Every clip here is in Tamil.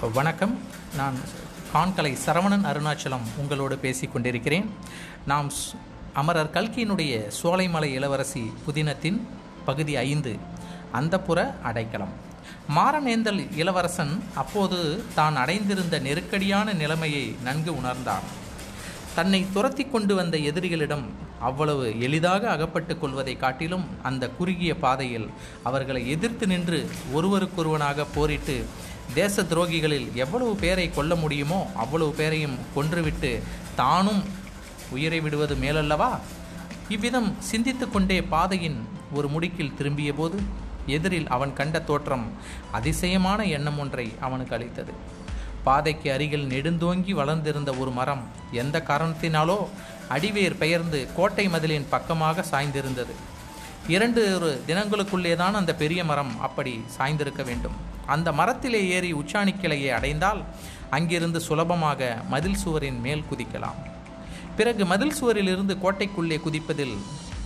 வணக்கம். நான் கான்கலை சரவணன் அருணாச்சலம் உங்களோடு பேசி கொண்டிருக்கிறேன். நாம் ஸ்- அமரர் கல்கியினுடைய சோலைமலை இளவரசி புதினத்தின் பகுதி ஐந்து அந்தப்புற அடைக்கலம். மாரநேந்தல் இளவரசன் அப்போது தான் அடைந்திருந்த நெருக்கடியான நிலைமையை நன்கு உணர்ந்தான் தன்னை துரத்தி கொண்டு வந்த எதிரிகளிடம் அவ்வளவு எளிதாக அகப்பட்டுக் கொள்வதை காட்டிலும் அந்த குறுகிய பாதையில் அவர்களை எதிர்த்து நின்று ஒருவருக்கொருவனாக போரிட்டு தேச துரோகிகளில் எவ்வளவு பேரை கொல்ல முடியுமோ அவ்வளவு பேரையும் கொன்றுவிட்டு தானும் உயிரை விடுவது மேலல்லவா? இவ்விதம் சிந்தித்து கொண்டே பாதையின் ஒரு முடுக்கில் திரும்பிய போது எதிரில் அவன் கண்ட தோற்றம் அதிசயமான எண்ணம் ஒன்றை அவனுக்கு அளித்தது. பாதைக்கு அருகில் நெடுந்தோங்கி வளர்ந்திருந்த ஒரு மரம் எந்த காரணத்தினாலோ அடிவேர் பெயர்ந்து கோட்டை மதிலின் பக்கமாக சாய்ந்திருந்தது. இரண்டு ஒரு தினங்களுக்குள்ளேதான் அந்த பெரிய மரம் அப்படி சாய்ந்திருக்க வேண்டும். அந்த மரத்திலே ஏறி உச்சாணி கிளையை அடைந்தால் அங்கிருந்து சுலபமாக மதில் சுவரின் மேல் குதிக்கலாம். பிறகு மதில் சுவரிலிருந்து கோட்டைக்குள்ளே குதிப்பதில்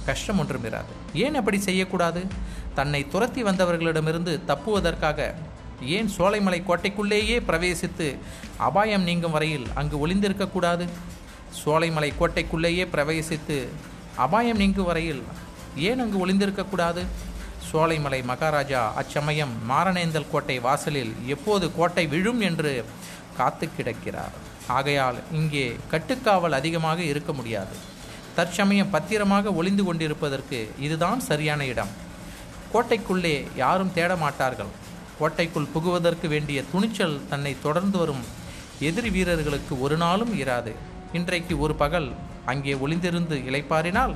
கஷ்டம் ஒன்றும் இராது. ஏன் அப்படி செய்யக்கூடாது? தன்னை துரத்தி வந்தவர்களிடமிருந்து தப்புவதற்காக ஏன் சோலைமலை கோட்டைக்குள்ளேயே பிரவேசித்து அபாயம் நீங்கும் வரையில் அங்கு ஒளிந்திருக்கக்கூடாது? சோலைமலை கோட்டைக்குள்ளேயே பிரவேசித்து அபாயம் நீங்கும் வரையில் ஏன் அங்கு ஒளிந்திருக்கக்கூடாது? சோலைமலை மகாராஜா அச்சமயம் மாரணேந்தல் கோட்டை வாசலில் எப்போது கோட்டை விழும் என்று காத்து கிடக்கிறார். ஆகையால் இங்கே கட்டுக்காவல் அதிகமாக இருக்க முடியாது. தற்சமயம் பத்திரமாக ஒளிந்து கொண்டிருப்பதற்கு இதுதான் சரியான இடம். கோட்டைக்குள்ளே யாரும் தேட மாட்டார்கள். கோட்டைக்குள் புகுவதற்கு வேண்டிய துணிச்சல் தன்னை தொடர்ந்து வரும் எதிரி வீரர்களுக்கு ஒரு நாளும் இராது. இன்றைக்கு ஒரு பகல் அங்கே ஒளிந்திருந்து இளைப்பாறினால்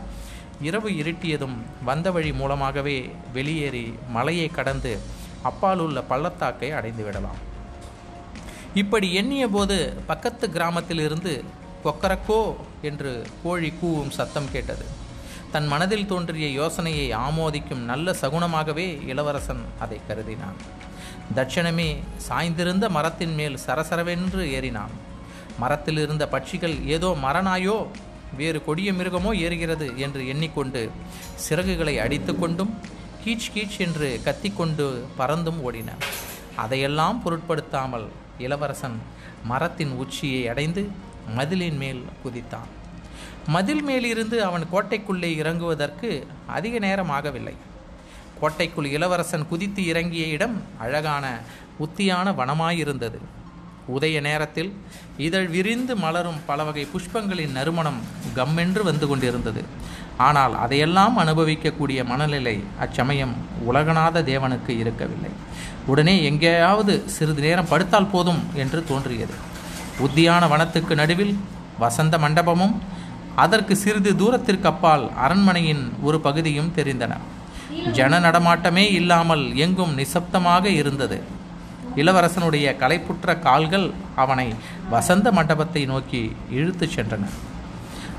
இரவு இருட்டியதும் வந்த வழி மூலமாகவே வெளியேறி மலையை கடந்து அப்பாலுள்ள பள்ளத்தாக்கை அடைந்து விடலாம். இப்படி எண்ணிய போது பக்கத்து கிராமத்திலிருந்து கொக்கரக்கோ என்று கோழி கூவும் சத்தம் கேட்டது. தன் மனதில் தோன்றிய யோசனையை ஆமோதிக்கும் நல்ல சகுனமாகவே இளவரசன் அதை கருதினான். தட்சணமே சாய்ந்திருந்த மரத்தின் மேல் சரசரவென்று ஏறினான். மரத்தில் இருந்த பட்சிகள் ஏதோ மரநாயோ வேறு கொடிய மிருகமோ ஏறுகிறது என்று எண்ணிக்கொண்டு சிறகுகளை அடித்துக்கொண்டும் கீச் கீச் என்று கத்திக்கொண்டு பறந்தும் ஓடின. அதையெல்லாம் பொருட்படுத்தாமல் இளவரசன் மரத்தின் உச்சியை அடைந்து மதிலின் மேல் குதித்தான். மதில் மேலிருந்து அவன் கோட்டைக்குள்ளே இறங்குவதற்கு அதிக நேரம் ஆகவில்லை. கோட்டைக்குள் இளவரசன் குதித்து இறங்கிய இடம் அழகான உத்தியான வனமாயிருந்தது. உதய நேரத்தில் இதழ் விரிந்து மலரும் பல வகை புஷ்பங்களின் நறுமணம் கம்மென்று வந்து கொண்டிருந்தது. ஆனால் அதையெல்லாம் அனுபவிக்கக்கூடிய மனநிலை அச்சமயம் உலகநாத தேவனுக்கு இருக்கவில்லை. உடனே எங்கேயாவது சிறிது நேரம் படுத்தால் போதும் என்று தோன்றியது. உத்தியான வனத்துக்கு நடுவில் வசந்த மண்டபமும் அதற்கு சிறிது தூரத்திற்கு அப்பால் அரண்மனையின் ஒரு பகுதியும் தெரிந்தன. ஜன நடமாட்டமே இல்லாமல் எங்கும் நிசப்தமாக இருந்தது. இளவரசனுடைய களைப்புற்ற கால்கள் அவனை வசந்த மண்டபத்தை நோக்கி இழுத்துச் சென்றன.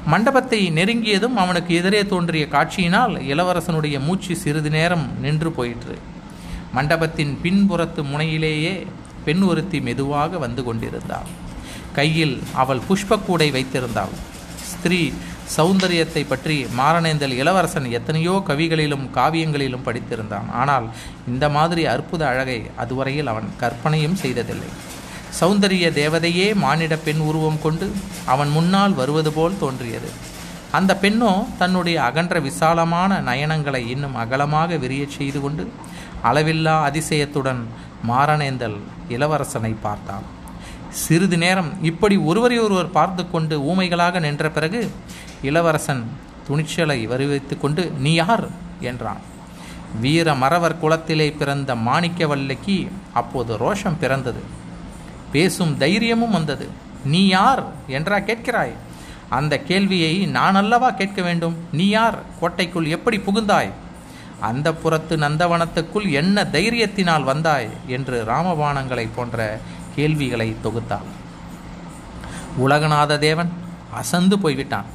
மண்டபத்தை நெருங்கியதும் அவனுக்கு எதிரே தோன்றிய காட்சியினால் இளவரசனுடைய மூச்சு சிறிது நேரம் நின்று போயிற்று. மண்டபத்தின் பின்புறத்து முனையிலேயே பெண் ஒருத்தி மெதுவாக வந்து கொண்டிருந்தாள். கையில் அவள் புஷ்பக்கூடை வைத்திருந்தாள். ஸ்திரீ சௌந்தரியத்தை பற்றி மாரணேந்தல் இளவரசன் எத்தனையோ கவிகளிலும் காவியங்களிலும் படித்திருந்தான். ஆனால் இந்த மாதிரி அற்புத அழகை அதுவரையில் அவன் கற்பனையும் செய்ததில்லை. சௌந்தரிய தேவதையே மானிட பெண் உருவம் கொண்டு அவன் முன்னால் வருவது போல் தோன்றியது. அந்த பெண்ணோ தன்னுடைய அகன்ற விசாலமான நயனங்களை இன்னும் அகலமாக விரியச் செய்து கொண்டு அளவில்லா அதிசயத்துடன் மாரணேந்தல் இளவரசனை பார்த்தான். சிறிது நேரம் இப்படி ஒருவரை ஒருவர் பார்த்து கொண்டு ஊமைகளாக நின்ற பிறகு இளவரசன் துணிச்சலை வருவித்து கொண்டு நீ யார்? என்றான். வீர மறவர் குலத்திலே பிறந்த மாணிக்கவல்லிக்கு அப்போது ரோஷம் பிறந்தது. பேசும் தைரியமும் வந்தது. நீ யார் என்றா கேட்கிறாய்? அந்த கேள்வியை நான் அல்லவா கேட்க வேண்டும்? நீ யார்? கோட்டைக்குள் எப்படி புகுந்தாய்? அந்த புறத்து நந்தவனத்துக்குள் என்ன தைரியத்தினால் வந்தாய்? என்று ராமபாணங்களை போன்ற கேள்விகளை தொகுத்தாள். உலகநாத தேவன் அசந்து போய்விட்டான்.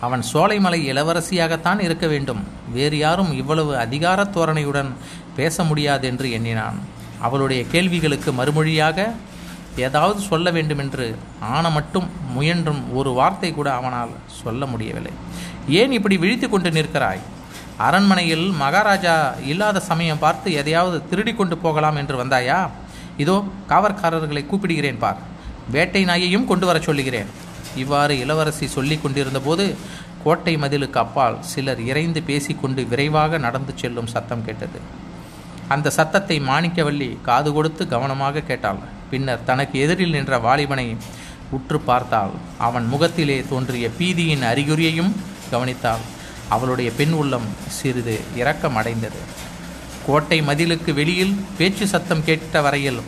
அவன் சோலைமலை இளவரசியாகத்தான் இருக்க வேண்டும். வேறு யாரும் இவ்வளவு அதிகார தோரணையுடன் பேச முடியாது என்று எண்ணினான். அவளுடைய கேள்விகளுக்கு மறுமொழியாக ஏதாவது சொல்ல வேண்டுமென்று ஆன மட்டும் முயன்றும் ஒரு வார்த்தை கூட அவனால் சொல்ல முடியவில்லை. ஏன் இப்படி விழித்து கொண்டு நிற்கிறாய்? அரண்மனையில் மகாராஜா இல்லாத சமயம் பார்த்து எதையாவது திருடி கொண்டு போகலாம் என்று வந்தாயா? இதோ காவற்காரர்களை கூப்பிடுகிறேன் பார். வேட்டை நாயையும் கொண்டு வரச் சொல்லுகிறேன். இவ்வாறு இளவரசி சொல்லி கொண்டிருந்தபோது கோட்டை மதிலுக்கு அப்பால் சிலர் இறைந்து பேசிக்கொண்டு விரைவாக நடந்து செல்லும் சத்தம் கேட்டது. அந்த சத்தத்தை மாணிக்கவல்லி காது கொடுத்து கவனமாக கேட்டாள். பின்னர் தனக்கு எதிரில் நின்ற வாலிபனை உற்று பார்த்தாள். அவன் முகத்திலே தோன்றிய பீதியின் அறிகுறியையும் கவனித்தாள். அவளுடைய பெண் உள்ளம் சிறிது இரக்கம் அடைந்தது கோட்டை மதிலுக்கு வெளியில் பேச்சு சத்தம் கேட்ட வரையில்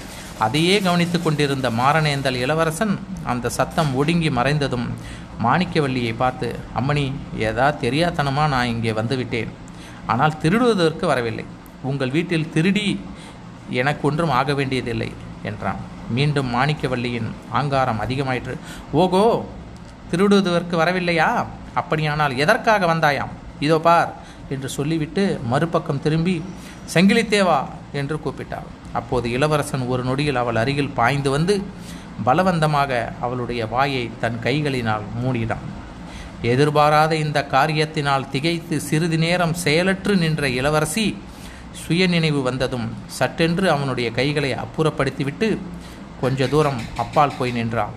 அதையே கவனித்து கொண்டிருந்த மாரணேந்தல் இளவரசன் அந்த சத்தம் ஒடுங்கி மறைந்ததும் மாணிக்கவல்லியை பார்த்து அம்மணி ஏதா தெரியாதனமா நான் இங்கே வந்துவிட்டேன். ஆனால் திருடுவதற்கு வரவில்லை. உங்கள் வீட்டில் திருடி எனக்கு ஒன்றும் ஆக வேண்டியதில்லை என்றான். மீண்டும் மாணிக்கவல்லியின் ஆங்காரம் அதிகமாயிற்று. ஓகோ திருடுவதற்கு வரவில்லையா? அப்படியானால் எதற்காக வந்தாயாம்? இதோ பார் என்று சொல்லிவிட்டு மறுபக்கம் திரும்பி செங்கிலித்தேவா என்று கூப்பிட்டாள். அப்போது இளவரசன் ஒரு நொடியில் அவள் அருகில் பாய்ந்து வந்து பலவந்தமாக அவளுடைய வாயை தன் கைகளினால் மூடினான். எதிர்பாராத இந்த காரியத்தினால் திகைத்து சிறிது நேரம் செயலற்று நின்ற இளவரசி சுய நினைவு வந்ததும் சட்டென்று அவனுடைய கைகளை அப்புறப்படுத்திவிட்டு கொஞ்ச தூரம் அப்பால் போய் நின்றான்.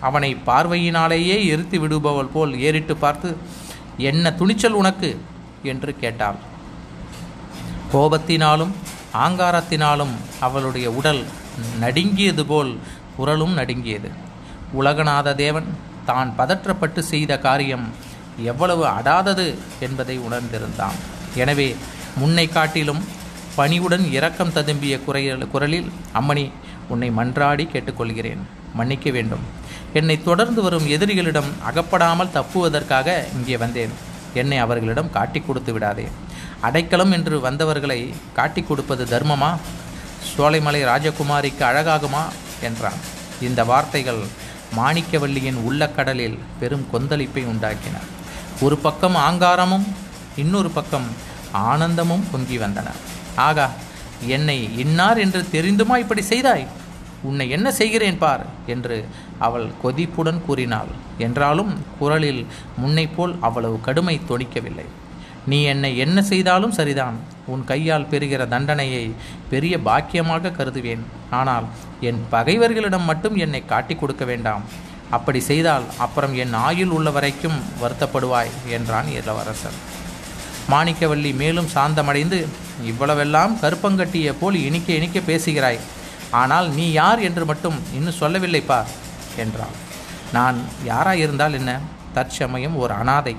அவனை பார்வையினாலேயே எரித்து விடுபவள் போல் ஏறிட்டு பார்த்து என்ன துணிச்சல் உனக்கு? என்று கேட்டாள். கோபத்தினாலும் ஆங்காரத்தினாலும் அவளுடைய உடல் நடுங்கியது போல் குரலும் நடுங்கியது. உலகநாத தேவன் தான் பதற்றப்பட்டு செய்த காரியம் எவ்வளவு அடாதது என்பதை உணர்ந்திருந்தான். எனவே முன்னை காட்டிலும் பணிவுடன் இரக்கம் ததும்பிய குறையல் குரலில் அம்மணி உன்னை மன்றாடி கேட்டுக்கொள்கிறேன். மன்னிக்க வேண்டும். என்னை தொடர்ந்து வரும் எதிரிகளிடம் அகப்படாமல் தப்புவதற்காக இங்கே வந்தேன். என்னை அவர்களிடம் காட்டி கொடுத்து விடாதே. அடைக்கலம் என்று வந்தவர்களை காட்டி கொடுப்பது தர்மமா? சோலைமலை ராஜகுமாரிக்கு அழகாகுமா? என்றான். இந்த வார்த்தைகள் மாணிக்கவல்லியின் உள்ளக்கடலில் பெரும் கொந்தளிப்பை உண்டாக்கின. ஒரு பக்கம் ஆங்காரமும் இன்னொரு பக்கம் ஆனந்தமும் பொங்கி வந்தன. ஆகா என்னை இன்னார் என்று தெரிந்துமா இப்படி செய்தாய்? உன்னை என்ன செய்கிறேன் பார்? என்று அவள் கொதிப்புடன் கூறினாள். என்றாலும் குரலில் முன்னைப்போல் அவ்வளவு கடுமை தொனிக்கவில்லை. நீ என்னை என்ன செய்தாலும் சரிதான். உன் கையால் பெறுகிற தண்டனையை பெரிய பாக்கியமாக கருதுவேன். ஆனால் என் பகைவர்களிடம் மட்டும் என்னை காட்டிக் கொடுக்க வேண்டாம். அப்படி செய்தால் அப்புறம் என் ஆயுள் உள்ள வரைக்கும் வருத்தப்படுவாய் என்றான் இளவரசன் மாணிக்கவல்லி மேலும் சாந்தமடைந்து இவ்வளவெல்லாம் கருப்பங்கட்டிய போல் இனிக்க இனிக்க பேசுகிறாய். ஆனால் நீ யார் என்று மட்டும் இன்னும் சொல்லவில்லைப்பா என்றாள். நான் யாராயிருந்தால் என்ன? தற்சமயம் ஒரு அனாதை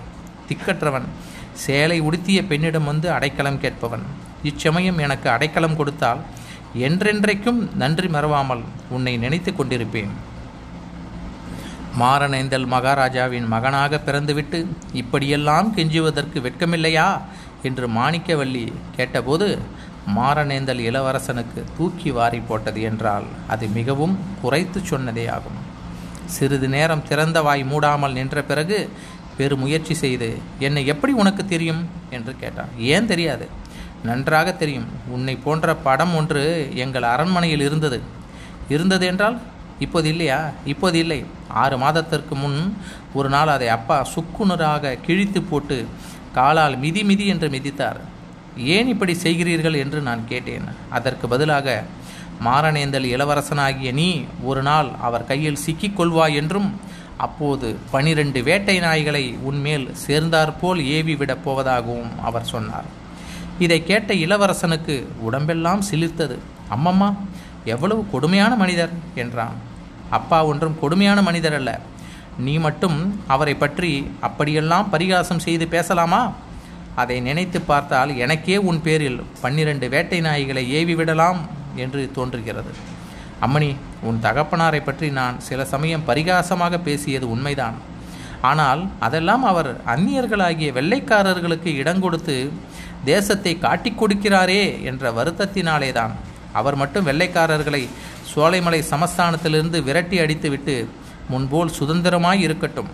திக்கற்றவன் சேலை உடுத்திய பெண்ணிடம் வந்து அடைக்கலம் கேட்பவன். இச்சமயம் எனக்கு அடைக்கலம் கொடுத்தால் என்றென்றைக்கும் நன்றி மறவாமல் உன்னை நினைத்து கொண்டிருப்பேன். மாரணேந்தல் மகாராஜாவின் மகனாக பிறந்துவிட்டு இப்படியெல்லாம் கெஞ்சுவதற்கு வெட்கமில்லையா? என்று மாணிக்கவல்லி கேட்டபோது மாரணேந்தல் இளவரசனுக்கு தூக்கி வாரி போட்டது என்றால் அது மிகவும் குறைத்து சொன்னதே ஆகும். சிறிது நேரம் திறந்த வாய் மூடாமல் நின்ற பிறகு பெருமுயற்சி செய்து என்னை எப்படி உனக்கு தெரியும்? என்று கேட்டான். ஏன் தெரியாது? நன்றாக தெரியும். உன்னை போன்ற படம் ஒன்று எங்கள் அரண்மனையில் இருந்தது. இருந்தது என்றால்? இப்போது இல்லையா? இப்போது இல்லை. ஆறு மாதத்திற்கு முன் ஒரு நாள் அதை அப்பா சுக்குநராக கிழித்து போட்டு காலால் மிதி மிதி என்று மிதித்தார். ஏன் இப்படி செய்கிறீர்கள்? என்று நான் கேட்டேன். அதற்கு பதிலாக மாரணேந்தல் இளவரசனாகிய நீ ஒரு நாள் அவர் கையில் சிக்கிக் கொள்வாய் என்றும் அப்போது பனிரெண்டு வேட்டை நாய்களை உன்மேல் சேர்ந்தாற்போல் ஏவி விடப் போவதாகவும் அவர் சொன்னார். இதை கேட்ட இளவரசனுக்கு உடம்பெல்லாம் சிலிர்த்தது. அம்மம்மா எவ்வளவு கொடுமையான மனிதர் என்றான். அப்பா ஒன்றும் கொடுமையான மனிதர் அல்ல. நீ மட்டும் அவரை பற்றி அப்படியெல்லாம் பரிகாசம் செய்து பேசலாமா? அதை நினைத்து பார்த்தால் எனக்கே உன் பேரில் பன்னிரண்டு வேட்டை நாய்களை ஏவி விடலாம் என்று தோன்றுகிறது. அம்மணி உன் தகப்பனாரை பற்றி நான் சில சமயம் பரிகாசமாக பேசியது உண்மைதான். ஆனால் அதெல்லாம் அவர் அந்நியர்களாகிய வெள்ளைக்காரர்களுக்கு இடம் கொடுத்து தேசத்தை காட்டி கொடுக்கிறாரே என்ற வருத்தத்தினாலேதான் அவர் மட்டும் வெள்ளைக்காரர்களை சோலைமலை சமஸ்தானத்திலிருந்து விரட்டி அடித்துவிட்டு முன்போல் சுதந்திரமாய் இருக்கட்டும்.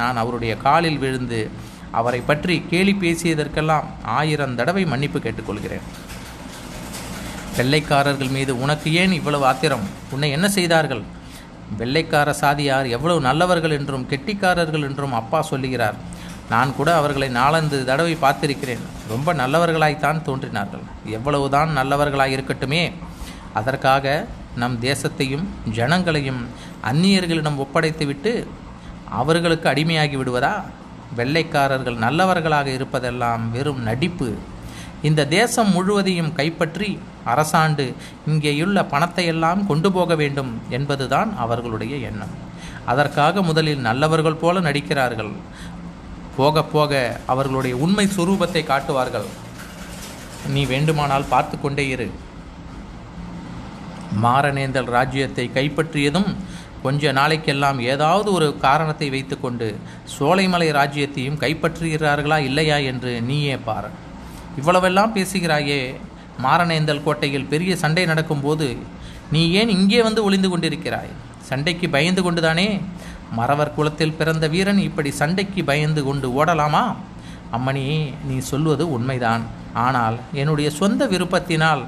நான் அவருடைய காலில் விழுந்து அவரை பற்றி கேலி பேசியதற்கெல்லாம் ஆயிரம் தடவை மன்னிப்பு கேட்டுக்கொள்கிறேன் வெள்ளைக்காரர்கள் மீது உனக்கு ஏன் இவ்வளவு ஆத்திரம்? உன்னை என்ன செய்தார்கள்? வெள்ளைக்கார சாதியார் எவ்வளவு நல்லவர்கள் என்றும் கெட்டிக்காரர்கள் என்றும் அப்பா சொல்லுகிறார். நான் கூட அவர்களை நாலந்து தடவை பார்த்திருக்கிறேன். ரொம்ப நல்லவர்களாய்த்தான் தோன்றினார்கள். எவ்வளவுதான் நல்லவர்களாய் இருக்கட்டுமே அதற்காக நம் தேசத்தையும் ஜனங்களையும் அந்நியர்களிடம் ஒப்படைத்துவிட்டு அவர்களுக்கு அடிமையாகி விடுவதா? வெள்ளைக்காரர்கள் நல்லவர்களாக இருப்பதெல்லாம் வெறும் நடிப்பு. இந்த தேசம் முழுவதையும் கைப்பற்றி அரசாண்டு இங்கேயுள்ள பணத்தையெல்லாம் கொண்டு போக வேண்டும் என்பதுதான் அவர்களுடைய எண்ணம். அதற்காக முதலில் நல்லவர்கள் போல நடிக்கிறார்கள். போக போக அவர்களுடைய உண்மை சுரூபத்தை காட்டுவார்கள். நீ வேண்டுமானால் பார்த்து கொண்டே இரு. மாரணேந்தல் ராஜ்யத்தை கைப்பற்றியதும் கொஞ்ச நாளைக்கெல்லாம் ஏதாவது ஒரு காரணத்தை வைத்துக்கொண்டு சோலைமலை ராஜ்யத்தையும் கைப்பற்றுகிறார்களா இல்லையா என்று நீயே பார். இவ்வளவெல்லாம் பேசுகிறாயே மாரணேந்தல் கோட்டையில் பெரிய சண்டை நடக்கும்போது நீ ஏன் இங்கே வந்து ஒளிந்து கொண்டிருக்கிறாய்? சண்டைக்கு பயந்து கொண்டுதானே? மறவர் குலத்தில் பிறந்த வீரன் இப்படி சண்டைக்கு பயந்து கொண்டு ஓடலாமா? அம்மணி நீ சொல்வது உண்மைதான். ஆனால் என்னுடைய சொந்த விருப்பத்தினால்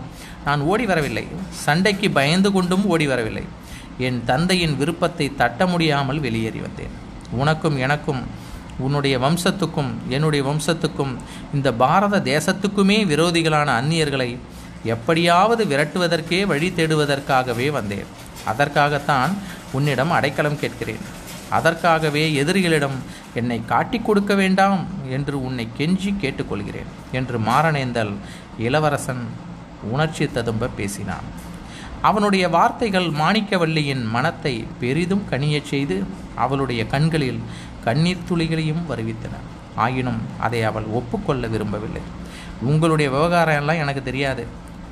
நான் ஓடி வரவில்லை. சண்டைக்கு பயந்து கொண்டும் ஓடி வரவில்லை. என் தந்தையின் விருப்பத்தை தட்ட முடியாமல் வெளியேறி வந்தேன். உனக்கும் எனக்கும் உன்னுடைய வம்சத்துக்கும் என்னுடைய வம்சத்துக்கும் இந்த பாரத தேசத்துக்குமே விரோதிகளான அந்நியர்களை எப்படியாவது விரட்டுவதற்கே வழி தேடுவதற்காகவே வந்தேன். அதற்காகத்தான் உன்னிடம் அடைக்கலம் கேட்கிறேன். அதற்காகவே எதிரிகளிடம் என்னை காட்டிக் கொடுக்க வேண்டாம் என்று உன்னை கெஞ்சி கேட்டுக்கொள்கிறேன் என்று மாரணேந்தல் இளவரசன் உணர்ச்சி ததும்ப பேசினான். அவனுடைய வார்த்தைகள் மாணிக்கவல்லியின் மனத்தை பெரிதும் கனியச் செய்து அவளுடைய கண்களில் கண்ணீர் துளிகளையும் வருவித்தன. ஆயினும் அதை அவள் ஒப்புக்கொள்ள விரும்பவில்லை. உங்களுடைய விவகாரம் எல்லாம் எனக்கு தெரியாது.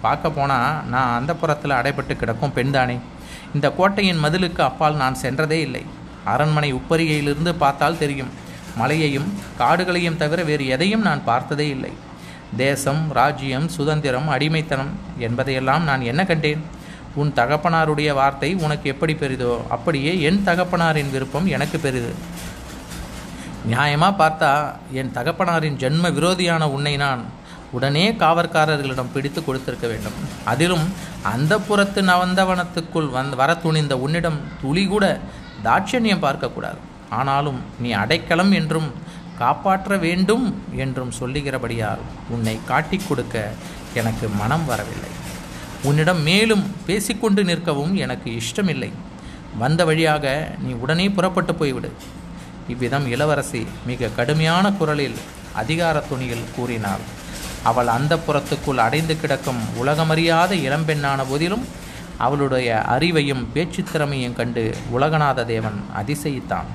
பார்க்க போனால் நான் அந்த புறத்தில் அடைபட்டு கிடக்கும் பெண்தானே. இந்த கோட்டையின் மதிலுக்கு அப்பால் நான் சென்றதே இல்லை. அரண்மனை உப்பரிகையிலிருந்து பார்த்தால் தெரியும். மலையையும் காடுகளையும் தவிர வேறு எதையும் நான் பார்த்ததே இல்லை. தேசம் ராஜ்யம் சுதந்திரம் அடிமைத்தனம் என்பதையெல்லாம் நான் என்ன கண்டேன்? உன் தகப்பனாருடைய வார்த்தை உனக்கு எப்படி பெரிதோ அப்படியே என் தகப்பனாரின் விருப்பம் எனக்கு பெரிது. நியாயமாக பார்த்தா என் தகப்பனாரின் ஜென்ம விரோதியான உன்னை நான் உடனே காவற்காரர்களிடம் பிடித்து கொடுத்திருக்க வேண்டும். அதிலும் அந்த புறத்து நவந்தவனத்துக்குள் வந் வர துணிந்த உன்னிடம் துளி கூட தாட்சண்யம் பார்க்கக்கூடாது. ஆனாலும் நீ அடைக்கலம் என்றும் காப்பாற்ற வேண்டும் என்றும் சொல்லுகிறபடியால் உன்னை காட்டிக் கொடுக்க எனக்கு மனம் வரவில்லை. உன்னிடம் மேலும் பேசிக்கொண்டு நிற்கவும் எனக்கு இஷ்டமில்லை. வந்த வழியாக நீ உடனே புறப்பட்டு போய்விடு. இவ்விதம் இளவரசி மிக கடுமையான குரலில் அதிகார துணியில் கூறினாள். அவள் அந்த புறத்துக்குள் அடைந்து கிடக்கும் உலகமறியாத இளம்பெண்ணான போதிலும் அவளுடைய அறிவையும் பேச்சு திறமையும் கண்டு உலகநாத தேவன் அதிசயித்தான்.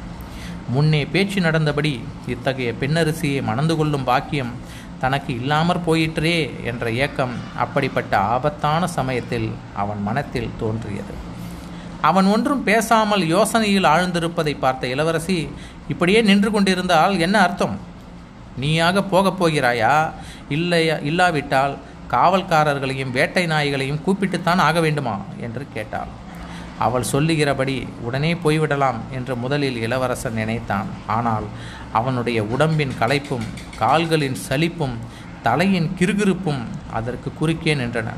முன்னே பேச்சு நடந்தபடி இத்தகைய பெண்ணரசியை மணந்து கொள்ளும் பாக்கியம் தனக்கு இல்லாமற் போயிற்றே என்ற ஏக்கம் அப்படிப்பட்ட ஆபத்தான சமயத்தில் அவன் மனத்தில் தோன்றியது. அவன் ஒன்றும் பேசாமல் யோசனையில் ஆழ்ந்திருப்பதை பார்த்த இளவரசி இப்படியே நின்று கொண்டிருந்தால் என்ன அர்த்தம்? நீயாக போகப் போகிறாயா? இல்லையா இல்லாவிட்டால் காவல்காரர்களையும் வேட்டை நாய்களையும் கூப்பிட்டுத்தான் ஆக வேண்டுமா? என்று கேட்டாள். அவள் சொல்லுகிறபடி உடனே போய்விடலாம் என்று முதலில் இளவரசன் நினைத்தான். ஆனால் அவனுடைய உடம்பின் களைப்பும் கால்களின் சலிப்பும் தலையின் கிறுகிறுப்பும் அதற்கு குறுக்கே நின்றன.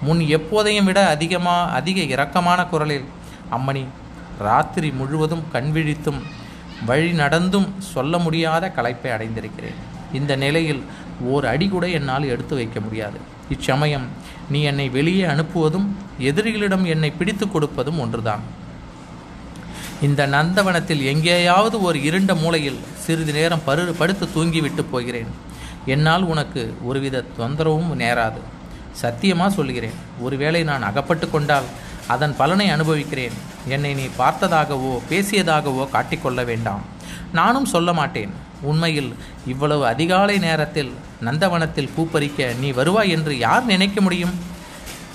முன் எப்போதையும் விட அதிகமாக அதிக இரக்கமான குரலில் அம்மணி ராத்திரி முழுவதும் கண்விழித்தும் வழி நடந்தும் சொல்ல முடியாத களைப்பை அடைந்திருக்கிறேன். இந்த நிலையில் ஓர் அடி கூட என்னால் எடுத்து வைக்க முடியாது. இச்சமயம் நீ என்னை வெளியே அனுப்புவதும் எதிரிகளிடம் என்னை பிடித்து கொடுப்பதும் ஒன்றுதான். இந்த நந்தவனத்தில் எங்கேயாவது ஒரு இருண்ட மூலையில் சிறிது நேரம் பரு படுத்து தூங்கிவிட்டு போகிறேன். என்னால் உனக்கு ஒருவித தொந்தரவும் நேராது. சத்தியமாக சொல்கிறேன். ஒருவேளை நான் அகப்பட்டு கொண்டால் அதன் பலனை அனுபவிக்கிறேன். என்னை நீ பார்த்ததாகவோ பேசியதாகவோ காட்டிக்கொள்ள வேண்டாம். நானும் சொல்ல மாட்டேன். உண்மையில் இவ்வளவு அதிகாலை நேரத்தில் நந்தவனத்தில் பூப்பறிக்க நீ வருவாய் என்று யார் நினைக்க முடியும்?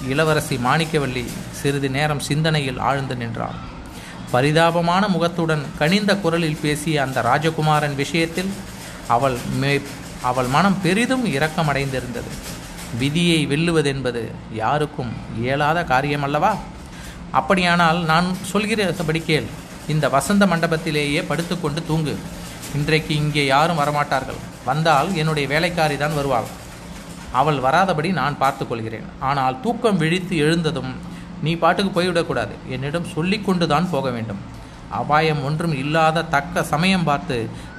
இளவரசி மாணிக்கவல்லி சிறிது நேரம் சிந்தனையில் ஆழ்ந்து நின்றாள். பரிதாபமான முகத்துடன் கனிந்த குரலில் பேசிய அந்த ராஜகுமாரன் விஷயத்தில் அவள் மே அவள் மனம் பெரிதும் இரக்கமடைந்திருந்தது. விதியை வெல்லுவதென்பது யாருக்கும் இயலாத காரியமல்லவா? அப்படியானால் நான் சொல்கிறபடி கேள். இந்த வசந்த மண்டபத்திலேயே படுத்துக்கொண்டு தூங்கு. இன்றைக்கு இங்கே யாரும் வரமாட்டார்கள். வந்தால் என்னுடைய வேலைக்காரி தான் வருவாள். அவள் வராதபடி நான் பார்த்து கொள்கிறேன். ஆனால் தூக்கம் விழித்து எழுந்ததும் நீ பாட்டுக்கு போய்விடக்கூடாது. என்னிடம் சொல்லிக்கொண்டு தான் போக வேண்டும். அபாயம் ஒன்றும் இல்லாத தக்க சமயம் பார்த்து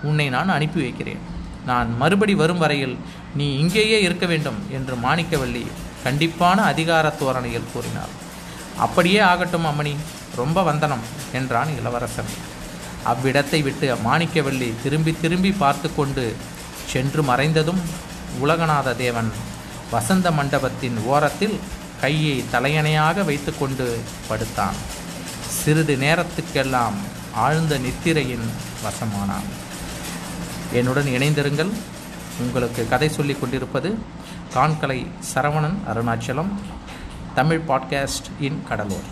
உன்னை நான் அனுப்பி வைக்கிறேன். நான் மறுபடி வரும் வரையில் நீ இங்கேயே இருக்க வேண்டும் என்று மாணிக்கவல்லி கண்டிப்பான அதிகார தோரணையில் கூறினாள். அப்படியே ஆகட்டும் அம்மணி ரொம்ப வந்தனம் என்றான் இளவரசன். அவ்விடத்தை விட்டு மாணிக்கவல்லி திரும்பி திரும்பி பார்த்து கொண்டு சென்று மறைந்ததும் உலகநாத தேவன் வசந்த மண்டபத்தின் ஓரத்தில் கையை தலையணையாக வைத்துக்கொண்டு படுத்தான். சிறிது நேரத்துக்கெல்லாம் ஆழ்ந்த நித்திரையின் வசமானான். என்னுடன் இணைந்திருங்கள். உங்களுக்கு கதை சொல்லிக் கொண்டிருப்பது கான்கலை சரவணன் அருணாச்சலம். தமிழ் பாட்காஸ்ட் இன் கடலூர்